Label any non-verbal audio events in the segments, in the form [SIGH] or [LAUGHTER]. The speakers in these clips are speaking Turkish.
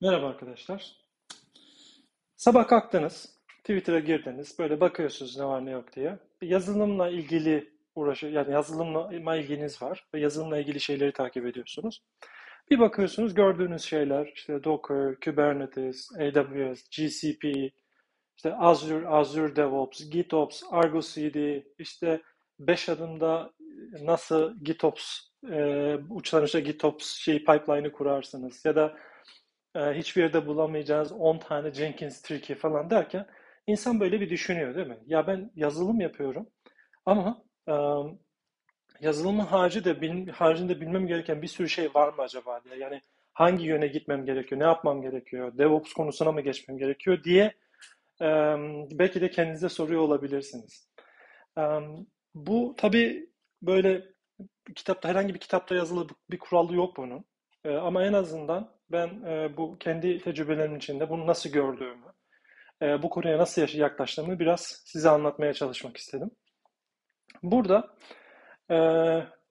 Merhaba arkadaşlar. Sabah kalktınız, Twitter'a girdiniz, böyle bakıyorsunuz ne var ne yok diye. Yazılımla ilgili uğraşı, yani yazılımla ilginiz var ve yazılımla ilgili şeyleri takip ediyorsunuz. Bir bakıyorsunuz gördüğünüz şeyler işte Docker, Kubernetes, AWS, GCP, işte Azure, Azure DevOps, GitOps, Argo CD, işte 5 adımda nasıl GitOps, e, uçlanışta GitOps şey pipeline'ı kurarsınız ya da e, hiçbir yerde bulamayacağınız 10 tane Jenkins trick'i falan derken insan böyle bir düşünüyor değil mi? Ya ben yazılım yapıyorum ama e, yazılımın haricinde, bil, haricinde bilmem gereken bir sürü şey var mı acaba diye. Yani hangi yöne gitmem gerekiyor, ne yapmam gerekiyor, DevOps konusuna mı geçmem gerekiyor diye e, belki de kendinize soruyor olabilirsiniz. Bu tabii böyle kitapta herhangi bir kitapta yazılı bir kuralı yok bunun. Ama en azından ben bu kendi tecrübelerimin içinde bunu nasıl gördüğümü, bu konuya nasıl yaklaştığımı biraz size anlatmaya çalışmak istedim. Burada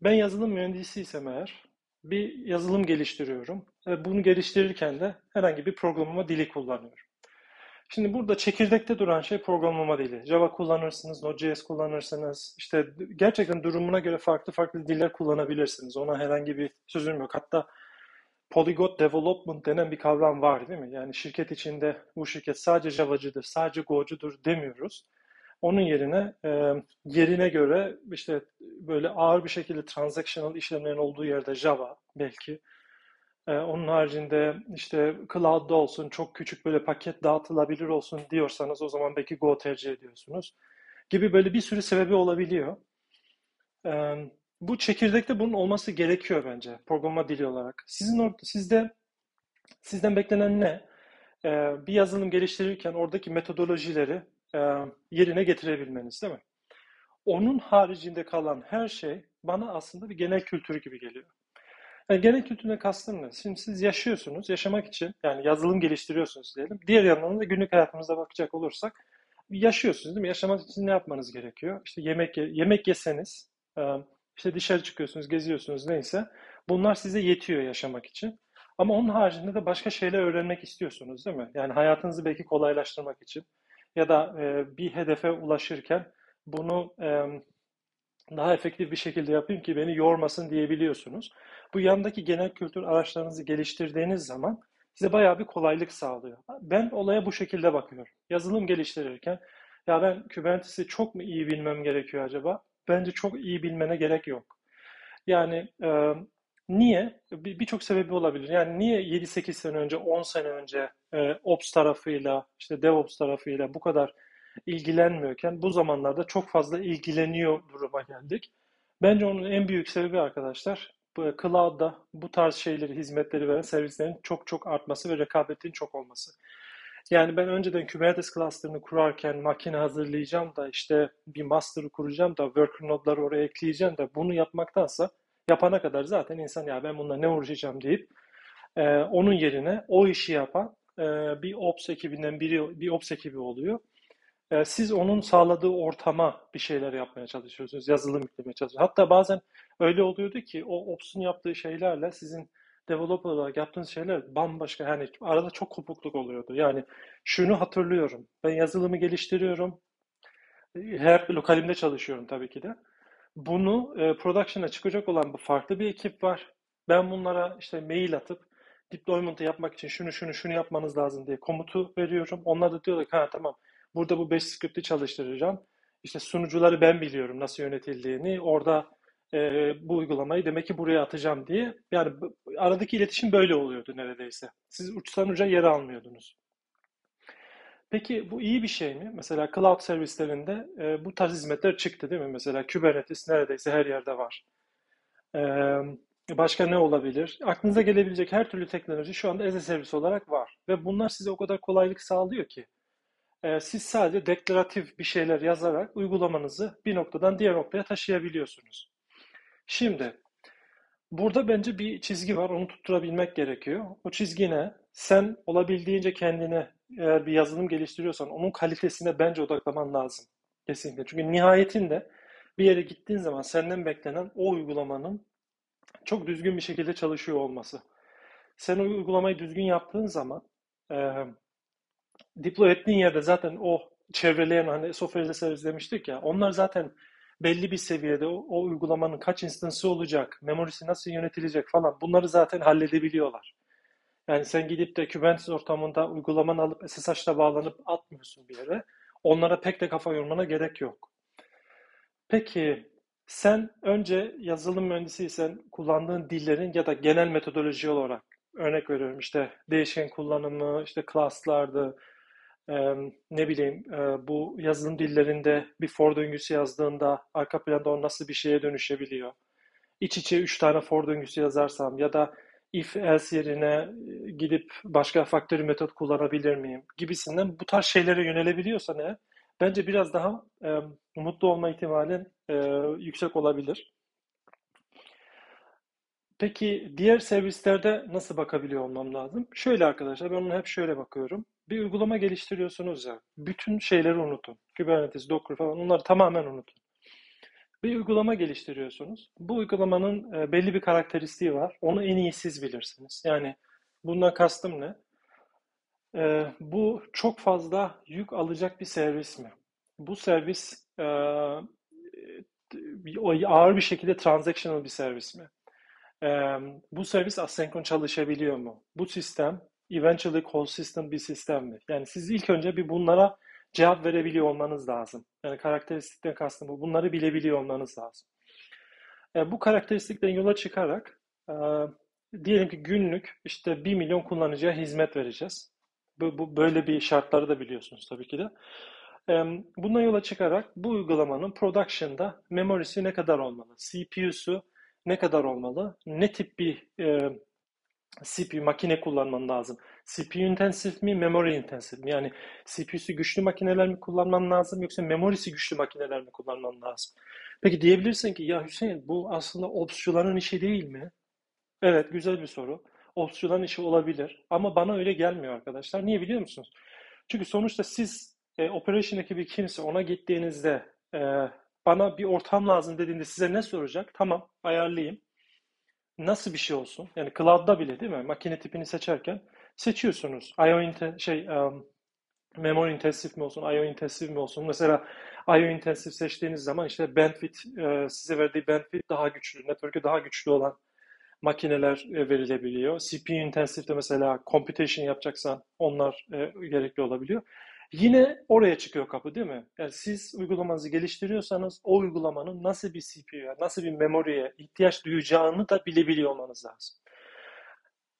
ben yazılım mühendisiysem eğer bir yazılım geliştiriyorum. Bunu geliştirirken de herhangi bir programlama dili kullanıyorum. Şimdi burada çekirdekte duran şey programlama dili. Java kullanırsınız, Node.js kullanırsınız. İşte gerçekten durumuna göre farklı farklı diller kullanabilirsiniz. Ona herhangi bir sözüm yok. Hatta Polyglot Development denen bir kavram var değil mi? Yani şirket içinde bu şirket sadece Java'cıdır, sadece Go'cudur demiyoruz. Onun yerine e, yerine göre işte böyle ağır bir şekilde transactional işlemlerin olduğu yerde Java belki. E, onun haricinde işte cloud'da olsun, çok küçük böyle paket dağıtılabilir olsun diyorsanız o zaman belki Go tercih ediyorsunuz. Gibi böyle bir sürü sebebi olabiliyor. E, bu çekirdekte bunun olması gerekiyor bence programa dili olarak. Sizin orada sizde sizden beklenen ne? Ee, bir yazılım geliştirirken oradaki metodolojileri e, yerine getirebilmeniz değil mi? Onun haricinde kalan her şey bana aslında bir genel kültür gibi geliyor. Yani genel kültürüne kastım ne? Şimdi siz yaşıyorsunuz, yaşamak için yani yazılım geliştiriyorsunuz diyelim. Diğer yandan da günlük hayatımıza bakacak olursak yaşıyorsunuz değil mi? Yaşamak için ne yapmanız gerekiyor? İşte yemek yemek yeseniz, e, işte dışarı çıkıyorsunuz, geziyorsunuz neyse. Bunlar size yetiyor yaşamak için. Ama onun haricinde de başka şeyler öğrenmek istiyorsunuz değil mi? Yani hayatınızı belki kolaylaştırmak için ya da e, bir hedefe ulaşırken bunu e, daha efektif bir şekilde yapayım ki beni yormasın diyebiliyorsunuz. Bu yandaki genel kültür araçlarınızı geliştirdiğiniz zaman size bayağı bir kolaylık sağlıyor. Ben olaya bu şekilde bakıyorum. Yazılım geliştirirken ya ben Kubernetes'i çok mu iyi bilmem gerekiyor acaba? bence çok iyi bilmene gerek yok. Yani e, niye? Birçok bir sebebi olabilir. Yani niye 7-8 sene önce, 10 sene önce e, Ops tarafıyla, işte DevOps tarafıyla bu kadar ilgilenmiyorken bu zamanlarda çok fazla ilgileniyor duruma geldik. Bence onun en büyük sebebi arkadaşlar cloud'da bu tarz şeyleri, hizmetleri veren servislerin çok çok artması ve rekabetin çok olması. Yani ben önceden Kubernetes cluster'ını kurarken makine hazırlayacağım da işte bir master'ı kuracağım da worker node'ları oraya ekleyeceğim de bunu yapmaktansa yapana kadar zaten insan ya ben bununla ne uğraşacağım deyip e, onun yerine o işi yapan e, bir ops ekibinden biri bir ops ekibi oluyor. E, siz onun sağladığı ortama bir şeyler yapmaya çalışıyorsunuz. Yazılım yüklemeye çalışıyorsunuz. Hatta bazen öyle oluyordu ki o ops'un yaptığı şeylerle sizin developer olarak yaptığınız şeyler bambaşka. Yani arada çok kopukluk oluyordu. Yani şunu hatırlıyorum. Ben yazılımı geliştiriyorum. Her lokalimde çalışıyorum tabii ki de. Bunu e, production'a çıkacak olan bir farklı bir ekip var. Ben bunlara işte mail atıp deployment'ı yapmak için şunu şunu şunu yapmanız lazım diye komutu veriyorum. Onlar da diyorlar ki ha tamam burada bu 5 script'i çalıştıracağım. İşte sunucuları ben biliyorum nasıl yönetildiğini. Orada e, bu uygulamayı demek ki buraya atacağım diye. Yani aradaki iletişim böyle oluyordu neredeyse. Siz uçtan uca yer almıyordunuz. Peki bu iyi bir şey mi? Mesela cloud servislerinde e, bu tarz hizmetler çıktı değil mi? Mesela Kubernetes neredeyse her yerde var. E, başka ne olabilir? Aklınıza gelebilecek her türlü teknoloji şu anda as a service olarak var. Ve bunlar size o kadar kolaylık sağlıyor ki. E, siz sadece deklaratif bir şeyler yazarak uygulamanızı bir noktadan diğer noktaya taşıyabiliyorsunuz. Şimdi burada bence bir çizgi var. Onu tutturabilmek gerekiyor. O çizgi ne? Sen olabildiğince kendine eğer bir yazılım geliştiriyorsan onun kalitesine bence odaklaman lazım. Kesinlikle. Çünkü nihayetinde bir yere gittiğin zaman senden beklenen o uygulamanın çok düzgün bir şekilde çalışıyor olması. Sen o uygulamayı düzgün yaptığın zaman deploy ettiğin yerde zaten o çevreleyen hani software as demiştik ya onlar zaten belli bir seviyede o, o uygulamanın kaç instansı olacak, memorisi nasıl yönetilecek falan bunları zaten halledebiliyorlar. Yani sen gidip de Kubernetes ortamında uygulamanı alıp SSH'la bağlanıp atmıyorsun bir yere. Onlara pek de kafa yormana gerek yok. Peki sen önce yazılım mühendisiysen kullandığın dillerin ya da genel metodoloji olarak örnek veriyorum işte değişken kullanımı, işte class'lardı, ne bileyim bu yazılım dillerinde bir for döngüsü yazdığında arka planda o nasıl bir şeye dönüşebiliyor. İç içe üç tane for döngüsü yazarsam ya da if else yerine gidip başka faktörü metot kullanabilir miyim gibisinden bu tarz şeylere yönelebiliyorsan eğer bence biraz daha e, mutlu olma ihtimalin e, yüksek olabilir. Peki diğer servislerde nasıl bakabiliyor olmam lazım? Şöyle arkadaşlar ben ona hep şöyle bakıyorum. Bir uygulama geliştiriyorsunuz ya. Bütün şeyleri unutun. Kubernetes, Docker falan onları tamamen unutun. Bir uygulama geliştiriyorsunuz. Bu uygulamanın e, belli bir karakteristiği var. Onu en iyi siz bilirsiniz. Yani bundan kastım ne? E, bu çok fazla yük alacak bir servis mi? Bu servis e, ağır bir şekilde transactional bir servis mi? bu servis asenkron çalışabiliyor mu? Bu sistem eventually system bir sistem mi? Yani siz ilk önce bir bunlara cevap verebiliyor olmanız lazım. Yani karakteristikten kastım bu. Bunları bilebiliyor olmanız lazım. bu karakteristikten yola çıkarak diyelim ki günlük işte 1 milyon kullanıcıya hizmet vereceğiz. Bu, bu böyle bir şartları da biliyorsunuz tabii ki de. Bundan yola çıkarak bu uygulamanın production'da memorisi ne kadar olmalı? CPU'su ne kadar olmalı? Ne tip bir e, CPU makine kullanman lazım? CPU intensif mi, memory intensif mi? Yani CPU'su güçlü makineler mi kullanman lazım yoksa memorisi güçlü makineler mi kullanman lazım? Peki diyebilirsin ki ya Hüseyin bu aslında opsiyonların işi değil mi? Evet güzel bir soru. Opsiyonların işi olabilir ama bana öyle gelmiyor arkadaşlar. Niye biliyor musunuz? Çünkü sonuçta siz e, operation ekibi kimse ona gittiğinizde e, bana bir ortam lazım dediğinde size ne soracak? Tamam ayarlayayım. Nasıl bir şey olsun? Yani cloud'da bile değil mi? Makine tipini seçerken seçiyorsunuz. IO şey um, memory intensif mi olsun, IO intensif mi olsun? Mesela IO intensif seçtiğiniz zaman işte bandwidth e, size verdiği bandwidth daha güçlü, network'ü daha güçlü olan makineler e, verilebiliyor. CPU intensif de mesela computation yapacaksan onlar e, gerekli olabiliyor. Yine oraya çıkıyor kapı değil mi? Yani siz uygulamanızı geliştiriyorsanız o uygulamanın nasıl bir CPU'ya, nasıl bir memoriye ihtiyaç duyacağını da bilebiliyor olmanız lazım.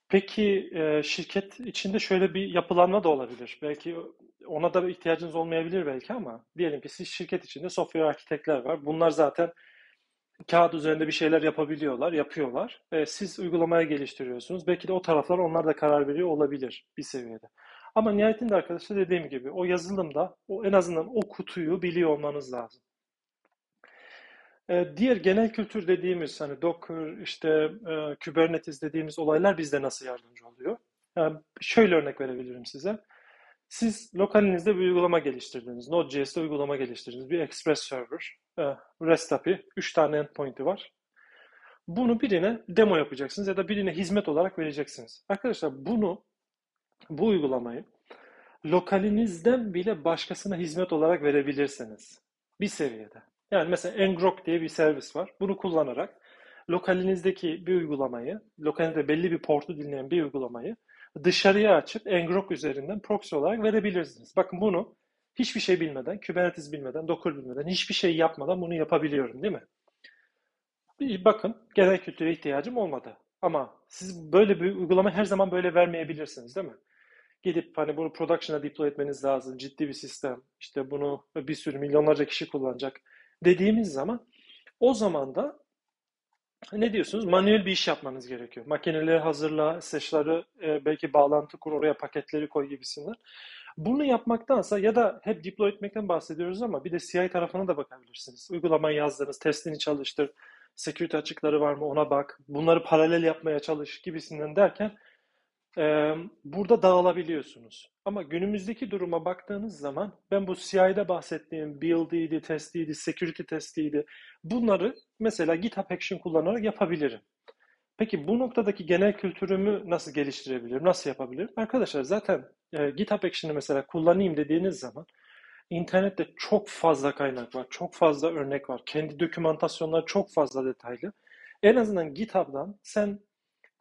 Peki e, şirket içinde şöyle bir yapılanma da olabilir. Belki ona da ihtiyacınız olmayabilir belki ama diyelim ki siz şirket içinde software arkitekler var. Bunlar zaten kağıt üzerinde bir şeyler yapabiliyorlar, yapıyorlar. E, siz uygulamaya geliştiriyorsunuz. Belki de o taraflar onlar da karar veriyor olabilir bir seviyede. Ama nihayetinde arkadaşlar dediğim gibi o yazılımda o en azından o kutuyu biliyor olmanız lazım. Ee, diğer genel kültür dediğimiz hani Docker, işte e, Kubernetes dediğimiz olaylar bizde nasıl yardımcı oluyor? Yani şöyle örnek verebilirim size. Siz lokalinizde bir uygulama geliştirdiniz. Node.js'te uygulama geliştirdiniz. Bir Express Server, e, REST API, 3 tane endpoint'i var. Bunu birine demo yapacaksınız ya da birine hizmet olarak vereceksiniz. Arkadaşlar bunu bu uygulamayı lokalinizden bile başkasına hizmet olarak verebilirsiniz. Bir seviyede. Yani mesela Ngrok diye bir servis var. Bunu kullanarak lokalinizdeki bir uygulamayı, lokalinizde belli bir portu dinleyen bir uygulamayı dışarıya açıp Ngrok üzerinden proxy olarak verebilirsiniz. Bakın bunu hiçbir şey bilmeden, Kubernetes bilmeden, Docker bilmeden, hiçbir şey yapmadan bunu yapabiliyorum değil mi? Bakın genel kültüre ihtiyacım olmadı. Ama siz böyle bir uygulama her zaman böyle vermeyebilirsiniz değil mi? Gidip hani bunu production'a deploy etmeniz lazım. Ciddi bir sistem. İşte bunu bir sürü milyonlarca kişi kullanacak dediğimiz zaman o zaman da ne diyorsunuz? Manuel bir iş yapmanız gerekiyor. Makineleri hazırla, sesleri e, belki bağlantı kur, oraya paketleri koy gibisinden. Bunu yapmaktansa ya da hep deploy etmekten bahsediyoruz ama bir de CI tarafına da bakabilirsiniz. Uygulamayı yazdınız, testini çalıştır, security açıkları var mı ona bak, bunları paralel yapmaya çalış gibisinden derken e, burada dağılabiliyorsunuz. Ama günümüzdeki duruma baktığınız zaman ben bu CI'de bahsettiğim build'iydi, testiydi, security testiydi. Bunları mesela GitHub Action kullanarak yapabilirim. Peki bu noktadaki genel kültürümü nasıl geliştirebilirim? Nasıl yapabilirim? Arkadaşlar zaten e, GitHub Action'ı mesela kullanayım dediğiniz zaman internette çok fazla kaynak var, çok fazla örnek var. Kendi dokümantasyonları çok fazla detaylı. En azından GitHub'dan sen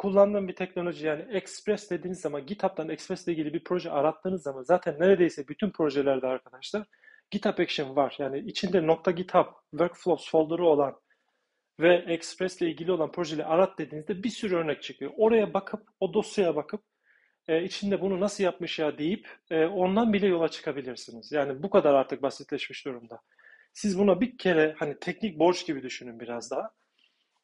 kullandığın bir teknoloji yani Express dediğiniz zaman GitHub'dan Express ile ilgili bir proje arattığınız zaman zaten neredeyse bütün projelerde arkadaşlar GitHub Action var. Yani içinde nokta .github workflows folder'ı olan ve Express ile ilgili olan projeleri arat dediğinizde bir sürü örnek çıkıyor. Oraya bakıp, o dosyaya bakıp e, içinde bunu nasıl yapmış ya deyip e, ondan bile yola çıkabilirsiniz. Yani bu kadar artık basitleşmiş durumda. Siz buna bir kere hani teknik borç gibi düşünün biraz daha.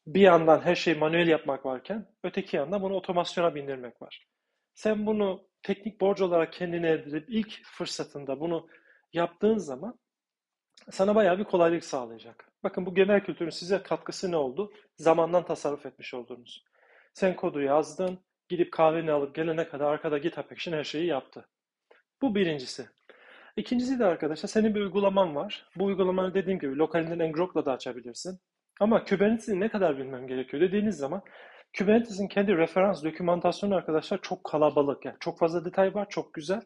Bir yandan her şeyi manuel yapmak varken öteki yandan bunu otomasyona bindirmek var. Sen bunu teknik borç olarak kendine edip ilk fırsatında bunu yaptığın zaman sana bayağı bir kolaylık sağlayacak. Bakın bu genel kültürün size katkısı ne oldu? Zamandan tasarruf etmiş oldunuz. Sen kodu yazdın, gidip kahveni alıp gelene kadar arkada GitHub Action her şeyi yaptı. Bu birincisi. İkincisi de arkadaşlar senin bir uygulaman var. Bu uygulamanı dediğim gibi lokalinden Ngrok'la da açabilirsin. Ama Kubernetes'i ne kadar bilmem gerekiyor dediğiniz zaman Kubernetes'in kendi referans dokümantasyonu arkadaşlar çok kalabalık. Yani çok fazla detay var, çok güzel.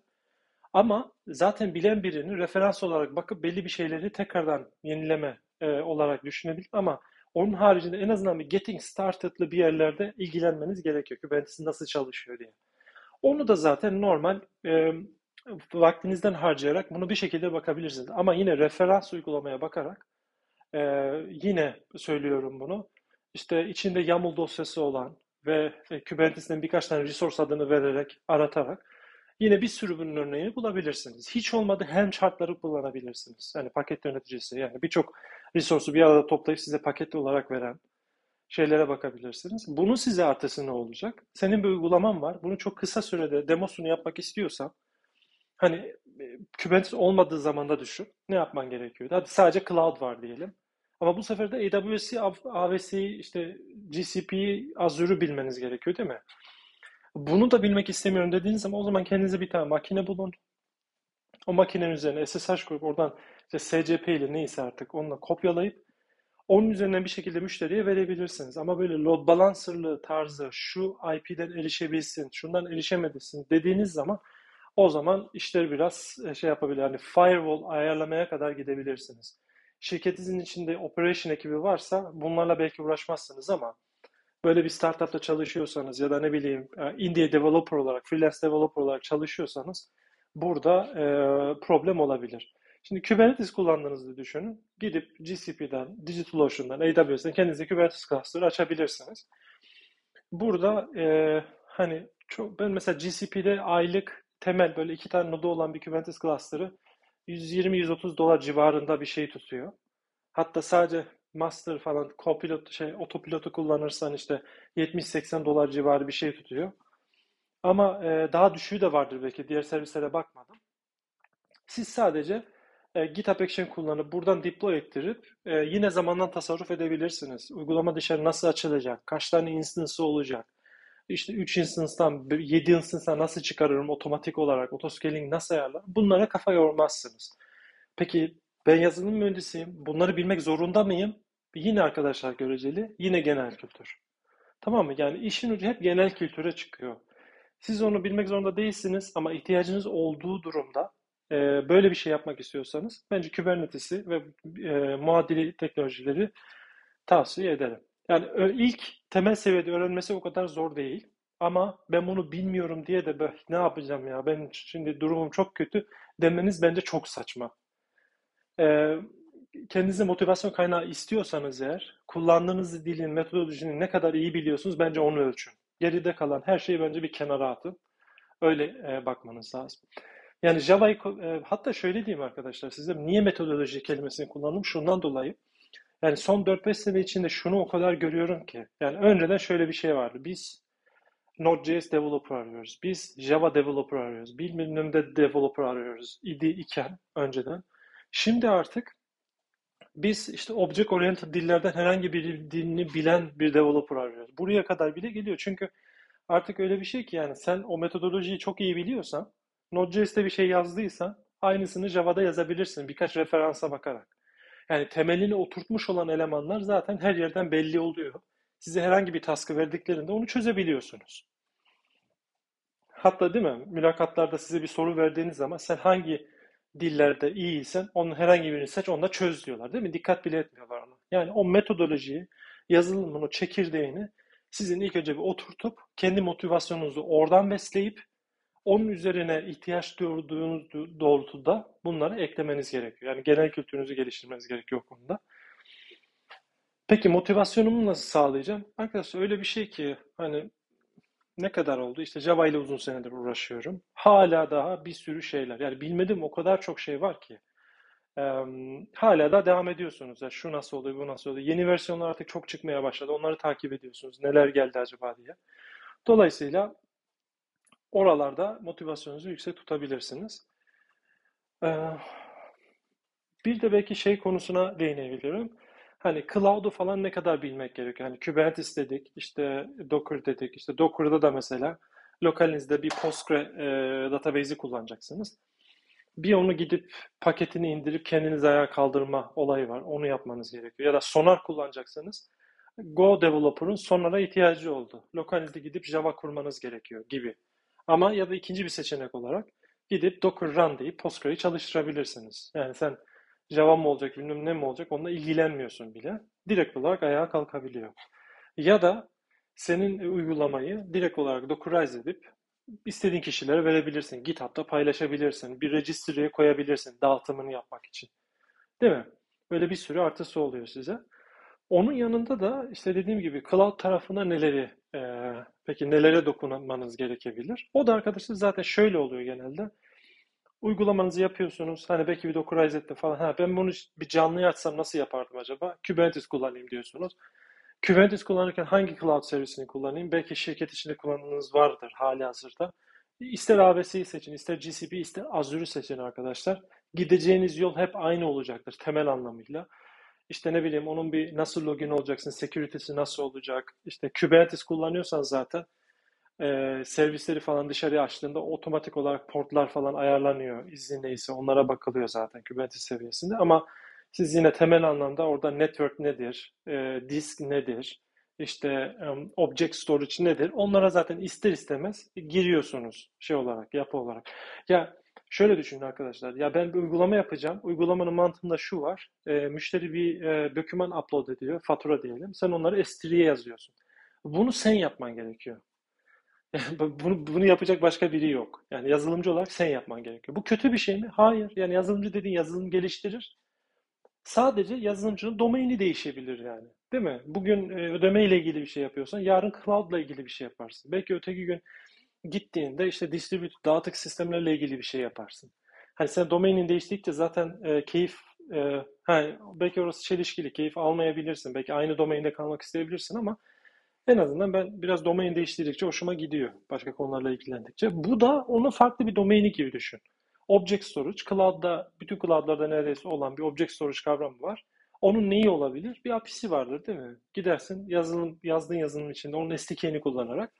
Ama zaten bilen birinin referans olarak bakıp belli bir şeyleri tekrardan yenileme e, olarak düşünebilir. Ama onun haricinde en azından bir getting started'lı bir yerlerde ilgilenmeniz gerekiyor. Kubernetes nasıl çalışıyor diye. Onu da zaten normal e, vaktinizden harcayarak bunu bir şekilde bakabilirsiniz. Ama yine referans uygulamaya bakarak e, yine söylüyorum bunu. İşte içinde YAML dosyası olan ve e, Kubernetes'in birkaç tane resource adını vererek, aratarak Yine bir sürü bunun örneğini bulabilirsiniz. Hiç olmadı Helm chartları kullanabilirsiniz. Yani paket yöneticisi yani birçok resource'u bir arada toplayıp size paket olarak veren şeylere bakabilirsiniz. Bunun size artısı ne olacak? Senin bir uygulaman var. Bunu çok kısa sürede demosunu yapmak istiyorsan hani e, Kubernetes olmadığı zamanda düşün. Ne yapman gerekiyor? Hadi sadece cloud var diyelim. Ama bu sefer de AWS'i, AWS'i, işte GCP'yi, Azure'u bilmeniz gerekiyor değil mi? Bunu da bilmek istemiyorum dediğiniz zaman o zaman kendinize bir tane makine bulun. O makinenin üzerine SSH koyup oradan işte SCP ile neyse artık onunla kopyalayıp onun üzerinden bir şekilde müşteriye verebilirsiniz. Ama böyle load balancerlı tarzı şu IP'den erişebilsin, şundan erişemedesin dediğiniz zaman o zaman işler biraz e, şey yapabilir. Yani firewall ayarlamaya kadar gidebilirsiniz. Şirketinizin içinde operation ekibi varsa bunlarla belki uğraşmazsınız ama böyle bir startupta çalışıyorsanız ya da ne bileyim e, indie developer olarak, freelance developer olarak çalışıyorsanız burada e, problem olabilir. Şimdi Kubernetes kullandığınızı düşünün. Gidip GCP'den, DigitalOcean'dan, AWS'den kendinize Kubernetes cluster açabilirsiniz. Burada e, hani çok, ben mesela GCP'de aylık temel böyle iki tane nodu olan bir Kubernetes cluster'ı 120-130 dolar civarında bir şey tutuyor. Hatta sadece master falan copilot şey otopilotu kullanırsan işte 70-80 dolar civarı bir şey tutuyor. Ama e, daha düşüğü de vardır belki. Diğer servislere bakmadım. Siz sadece e, GitHub Action kullanıp buradan deploy ettirip e, yine zamandan tasarruf edebilirsiniz. Uygulama dışarı nasıl açılacak? Kaç tane instance olacak? İşte 3 instance'dan 7 instance'a nasıl çıkarırım otomatik olarak? Autoscaling nasıl ayarlar? Bunlara kafa yormazsınız. Peki ben yazılım mühendisiyim. Bunları bilmek zorunda mıyım? Yine arkadaşlar göreceli, yine genel kültür. Tamam mı? Yani işin ucu hep genel kültüre çıkıyor. Siz onu bilmek zorunda değilsiniz ama ihtiyacınız olduğu durumda e, böyle bir şey yapmak istiyorsanız bence Kubernetes'i ve e, muadili teknolojileri tavsiye ederim. Yani ilk temel seviyede öğrenmesi o kadar zor değil. Ama ben bunu bilmiyorum diye de ne yapacağım ya ben şimdi durumum çok kötü demeniz bence çok saçma. Ee, kendinize motivasyon kaynağı istiyorsanız eğer kullandığınız dilin, metodolojinin ne kadar iyi biliyorsunuz bence onu ölçün. Geride kalan her şeyi bence bir kenara atın. Öyle e, bakmanız lazım. Yani Java'yı e, hatta şöyle diyeyim arkadaşlar size niye metodoloji kelimesini kullandım? Şundan dolayı. Yani son 4-5 sene içinde şunu o kadar görüyorum ki. Yani önceden şöyle bir şey vardı. Biz Node.js developer arıyoruz. Biz Java developer arıyoruz. Bilmem de developer arıyoruz. idi iken önceden. Şimdi artık biz işte object oriented dillerden herhangi bir dilini bilen bir developer arıyoruz. Buraya kadar bile geliyor. Çünkü Artık öyle bir şey ki yani sen o metodolojiyi çok iyi biliyorsan, Node.js'te bir şey yazdıysan aynısını Java'da yazabilirsin birkaç referansa bakarak. Yani temelini oturtmuş olan elemanlar zaten her yerden belli oluyor. Size herhangi bir taskı verdiklerinde onu çözebiliyorsunuz. Hatta değil mi? Mülakatlarda size bir soru verdiğiniz zaman sen hangi dillerde iyiysen onun herhangi birini seç, onu da çöz diyorlar değil mi? Dikkat bile etmiyorlar ona. Yani o metodolojiyi, yazılımın o çekirdeğini sizin ilk önce bir oturtup kendi motivasyonunuzu oradan besleyip onun üzerine ihtiyaç duyduğunuz doğrultuda bunları eklemeniz gerekiyor. Yani genel kültürünüzü geliştirmeniz gerekiyor o konuda. Peki motivasyonumu nasıl sağlayacağım? Arkadaşlar öyle bir şey ki hani ne kadar oldu? İşte Java ile uzun senedir uğraşıyorum. Hala daha bir sürü şeyler. Yani bilmedim o kadar çok şey var ki. Ee, hala da devam ediyorsunuz. Yani şu nasıl oluyor, bu nasıl oluyor. Yeni versiyonlar artık çok çıkmaya başladı. Onları takip ediyorsunuz. Neler geldi acaba diye. Dolayısıyla oralarda motivasyonunuzu yüksek tutabilirsiniz. Ee, bir de belki şey konusuna değinebilirim. Hani cloud'u falan ne kadar bilmek gerekiyor? Hani Kubernetes dedik, işte Docker dedik. İşte Docker'da da mesela lokalinizde bir Postgre e, database'i kullanacaksınız. Bir onu gidip paketini indirip kendiniz ayağa kaldırma olayı var. Onu yapmanız gerekiyor. Ya da Sonar kullanacaksanız Go developer'ın Sonar'a ihtiyacı oldu. Lokalinizde gidip Java kurmanız gerekiyor gibi. Ama ya da ikinci bir seçenek olarak gidip Docker run deyip Postgre'yi çalıştırabilirsiniz. Yani sen Java mı olacak, bilmem ne mi olacak onunla ilgilenmiyorsun bile. Direkt olarak ayağa kalkabiliyor. Ya da senin uygulamayı direkt olarak Dockerize edip istediğin kişilere verebilirsin. GitHub'da paylaşabilirsin. Bir registry'ye koyabilirsin dağıtımını yapmak için. Değil mi? Böyle bir sürü artısı oluyor size. Onun yanında da işte dediğim gibi cloud tarafına neleri e, peki nelere dokunmanız gerekebilir? O da arkadaşlar zaten şöyle oluyor genelde uygulamanızı yapıyorsunuz. Hani belki bir Dockerize'de falan. Ha, ben bunu bir canlı açsam nasıl yapardım acaba? Kubernetes kullanayım diyorsunuz. Kubernetes kullanırken hangi cloud servisini kullanayım? Belki şirket içinde kullandığınız vardır hali hazırda. İster AWS'yi seçin, ister GCP, ister Azure'u seçin arkadaşlar. Gideceğiniz yol hep aynı olacaktır temel anlamıyla. İşte ne bileyim onun bir nasıl login olacaksın, security'si nasıl olacak. İşte Kubernetes kullanıyorsan zaten e, servisleri falan dışarıya açtığında otomatik olarak portlar falan ayarlanıyor. İzni neyse onlara bakılıyor zaten Kubernetes seviyesinde. Ama siz yine temel anlamda orada network nedir, e, disk nedir, işte um, object storage nedir? Onlara zaten ister istemez giriyorsunuz şey olarak, yapı olarak. Ya şöyle düşünün arkadaşlar. Ya ben bir uygulama yapacağım. Uygulamanın mantığında şu var. E, müşteri bir e, doküman upload ediyor, fatura diyelim. Sen onları S3'ye yazıyorsun. Bunu sen yapman gerekiyor. [LAUGHS] bunu, bunu yapacak başka biri yok. Yani yazılımcı olarak sen yapman gerekiyor. Bu kötü bir şey mi? Hayır. Yani yazılımcı dediğin yazılım geliştirir. Sadece yazılımcının domaini değişebilir yani. Değil mi? Bugün e, ödeme ile ilgili bir şey yapıyorsan yarın cloud ile ilgili bir şey yaparsın. Belki öteki gün gittiğinde işte distribute dağıtık sistemlerle ilgili bir şey yaparsın. Hani sen domainin değiştikçe zaten e, keyif e, ha, belki orası çelişkili, keyif almayabilirsin. Belki aynı domainde kalmak isteyebilirsin ama en azından ben biraz domain değiştirdikçe hoşuma gidiyor. Başka konularla ilgilendikçe. Bu da onun farklı bir domaini gibi düşün. Object Storage, Cloud'da, bütün Cloud'larda neredeyse olan bir Object Storage kavramı var. Onun neyi olabilir? Bir API'si vardır değil mi? Gidersin yazılım, yazdığın yazılım içinde onun SDK'ni kullanarak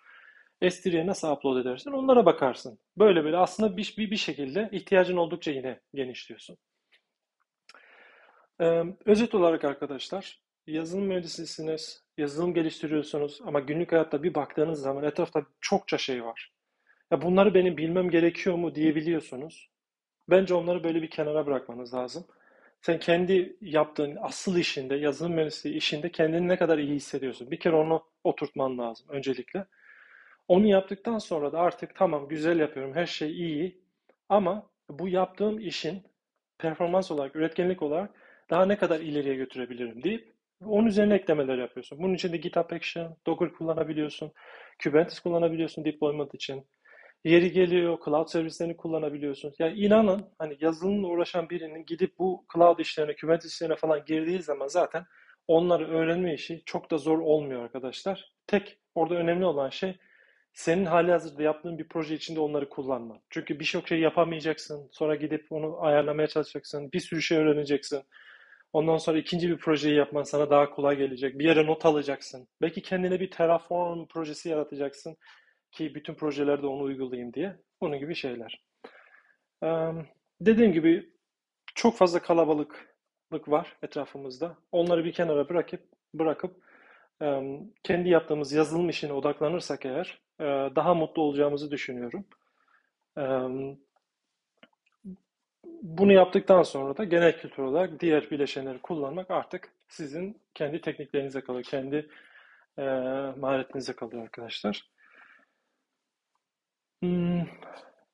S3'ye nasıl upload edersin onlara bakarsın. Böyle böyle aslında bir, bir, bir şekilde ihtiyacın oldukça yine genişliyorsun. Ee, özet olarak arkadaşlar yazılım mühendisisiniz, yazılım geliştiriyorsunuz ama günlük hayatta bir baktığınız zaman etrafta çokça şey var. Ya bunları benim bilmem gerekiyor mu diyebiliyorsunuz. Bence onları böyle bir kenara bırakmanız lazım. Sen kendi yaptığın asıl işinde, yazılım mühendisliği işinde kendini ne kadar iyi hissediyorsun. Bir kere onu oturtman lazım öncelikle. Onu yaptıktan sonra da artık tamam güzel yapıyorum, her şey iyi ama bu yaptığım işin performans olarak, üretkenlik olarak daha ne kadar ileriye götürebilirim deyip onun üzerine eklemeler yapıyorsun. Bunun için de GitHub Action, Docker kullanabiliyorsun. Kubernetes kullanabiliyorsun deployment için. Yeri geliyor, cloud servislerini kullanabiliyorsun. Yani inanın hani yazılımla uğraşan birinin gidip bu cloud işlerine, Kubernetes işlerine falan girdiği zaman zaten onları öğrenme işi çok da zor olmuyor arkadaşlar. Tek orada önemli olan şey senin hali hazırda yaptığın bir proje içinde onları kullanma. Çünkü birçok şey yapamayacaksın. Sonra gidip onu ayarlamaya çalışacaksın. Bir sürü şey öğreneceksin. Ondan sonra ikinci bir projeyi yapman sana daha kolay gelecek. Bir yere not alacaksın. Belki kendine bir Terraform projesi yaratacaksın. ki bütün projelerde onu uygulayayım diye. Bunun gibi şeyler. Dediğim gibi çok fazla kalabalıklık var etrafımızda. Onları bir kenara bırakıp bırakıp kendi yaptığımız yazılım işine odaklanırsak eğer e, daha mutlu olacağımızı düşünüyorum. Bunu yaptıktan sonra da genel kültür olarak diğer bileşenleri kullanmak artık sizin kendi tekniklerinize kalıyor, kendi e, maharetinize kalıyor arkadaşlar. Hmm,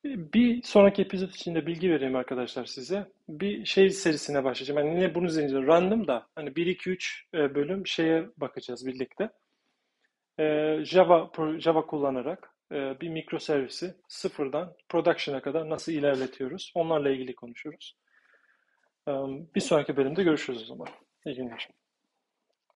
bir sonraki epizod içinde bilgi vereyim arkadaşlar size. Bir şey serisine başlayacağım. Yani yine bunun üzerinde random da hani 1 2 3 bölüm şeye bakacağız birlikte. Ee, Java Java kullanarak e, bir mikroservisi sıfırdan production'a kadar nasıl ilerletiyoruz? Onlarla ilgili konuşuruz. Ee, bir sonraki bölümde görüşürüz o zaman. İyi günler.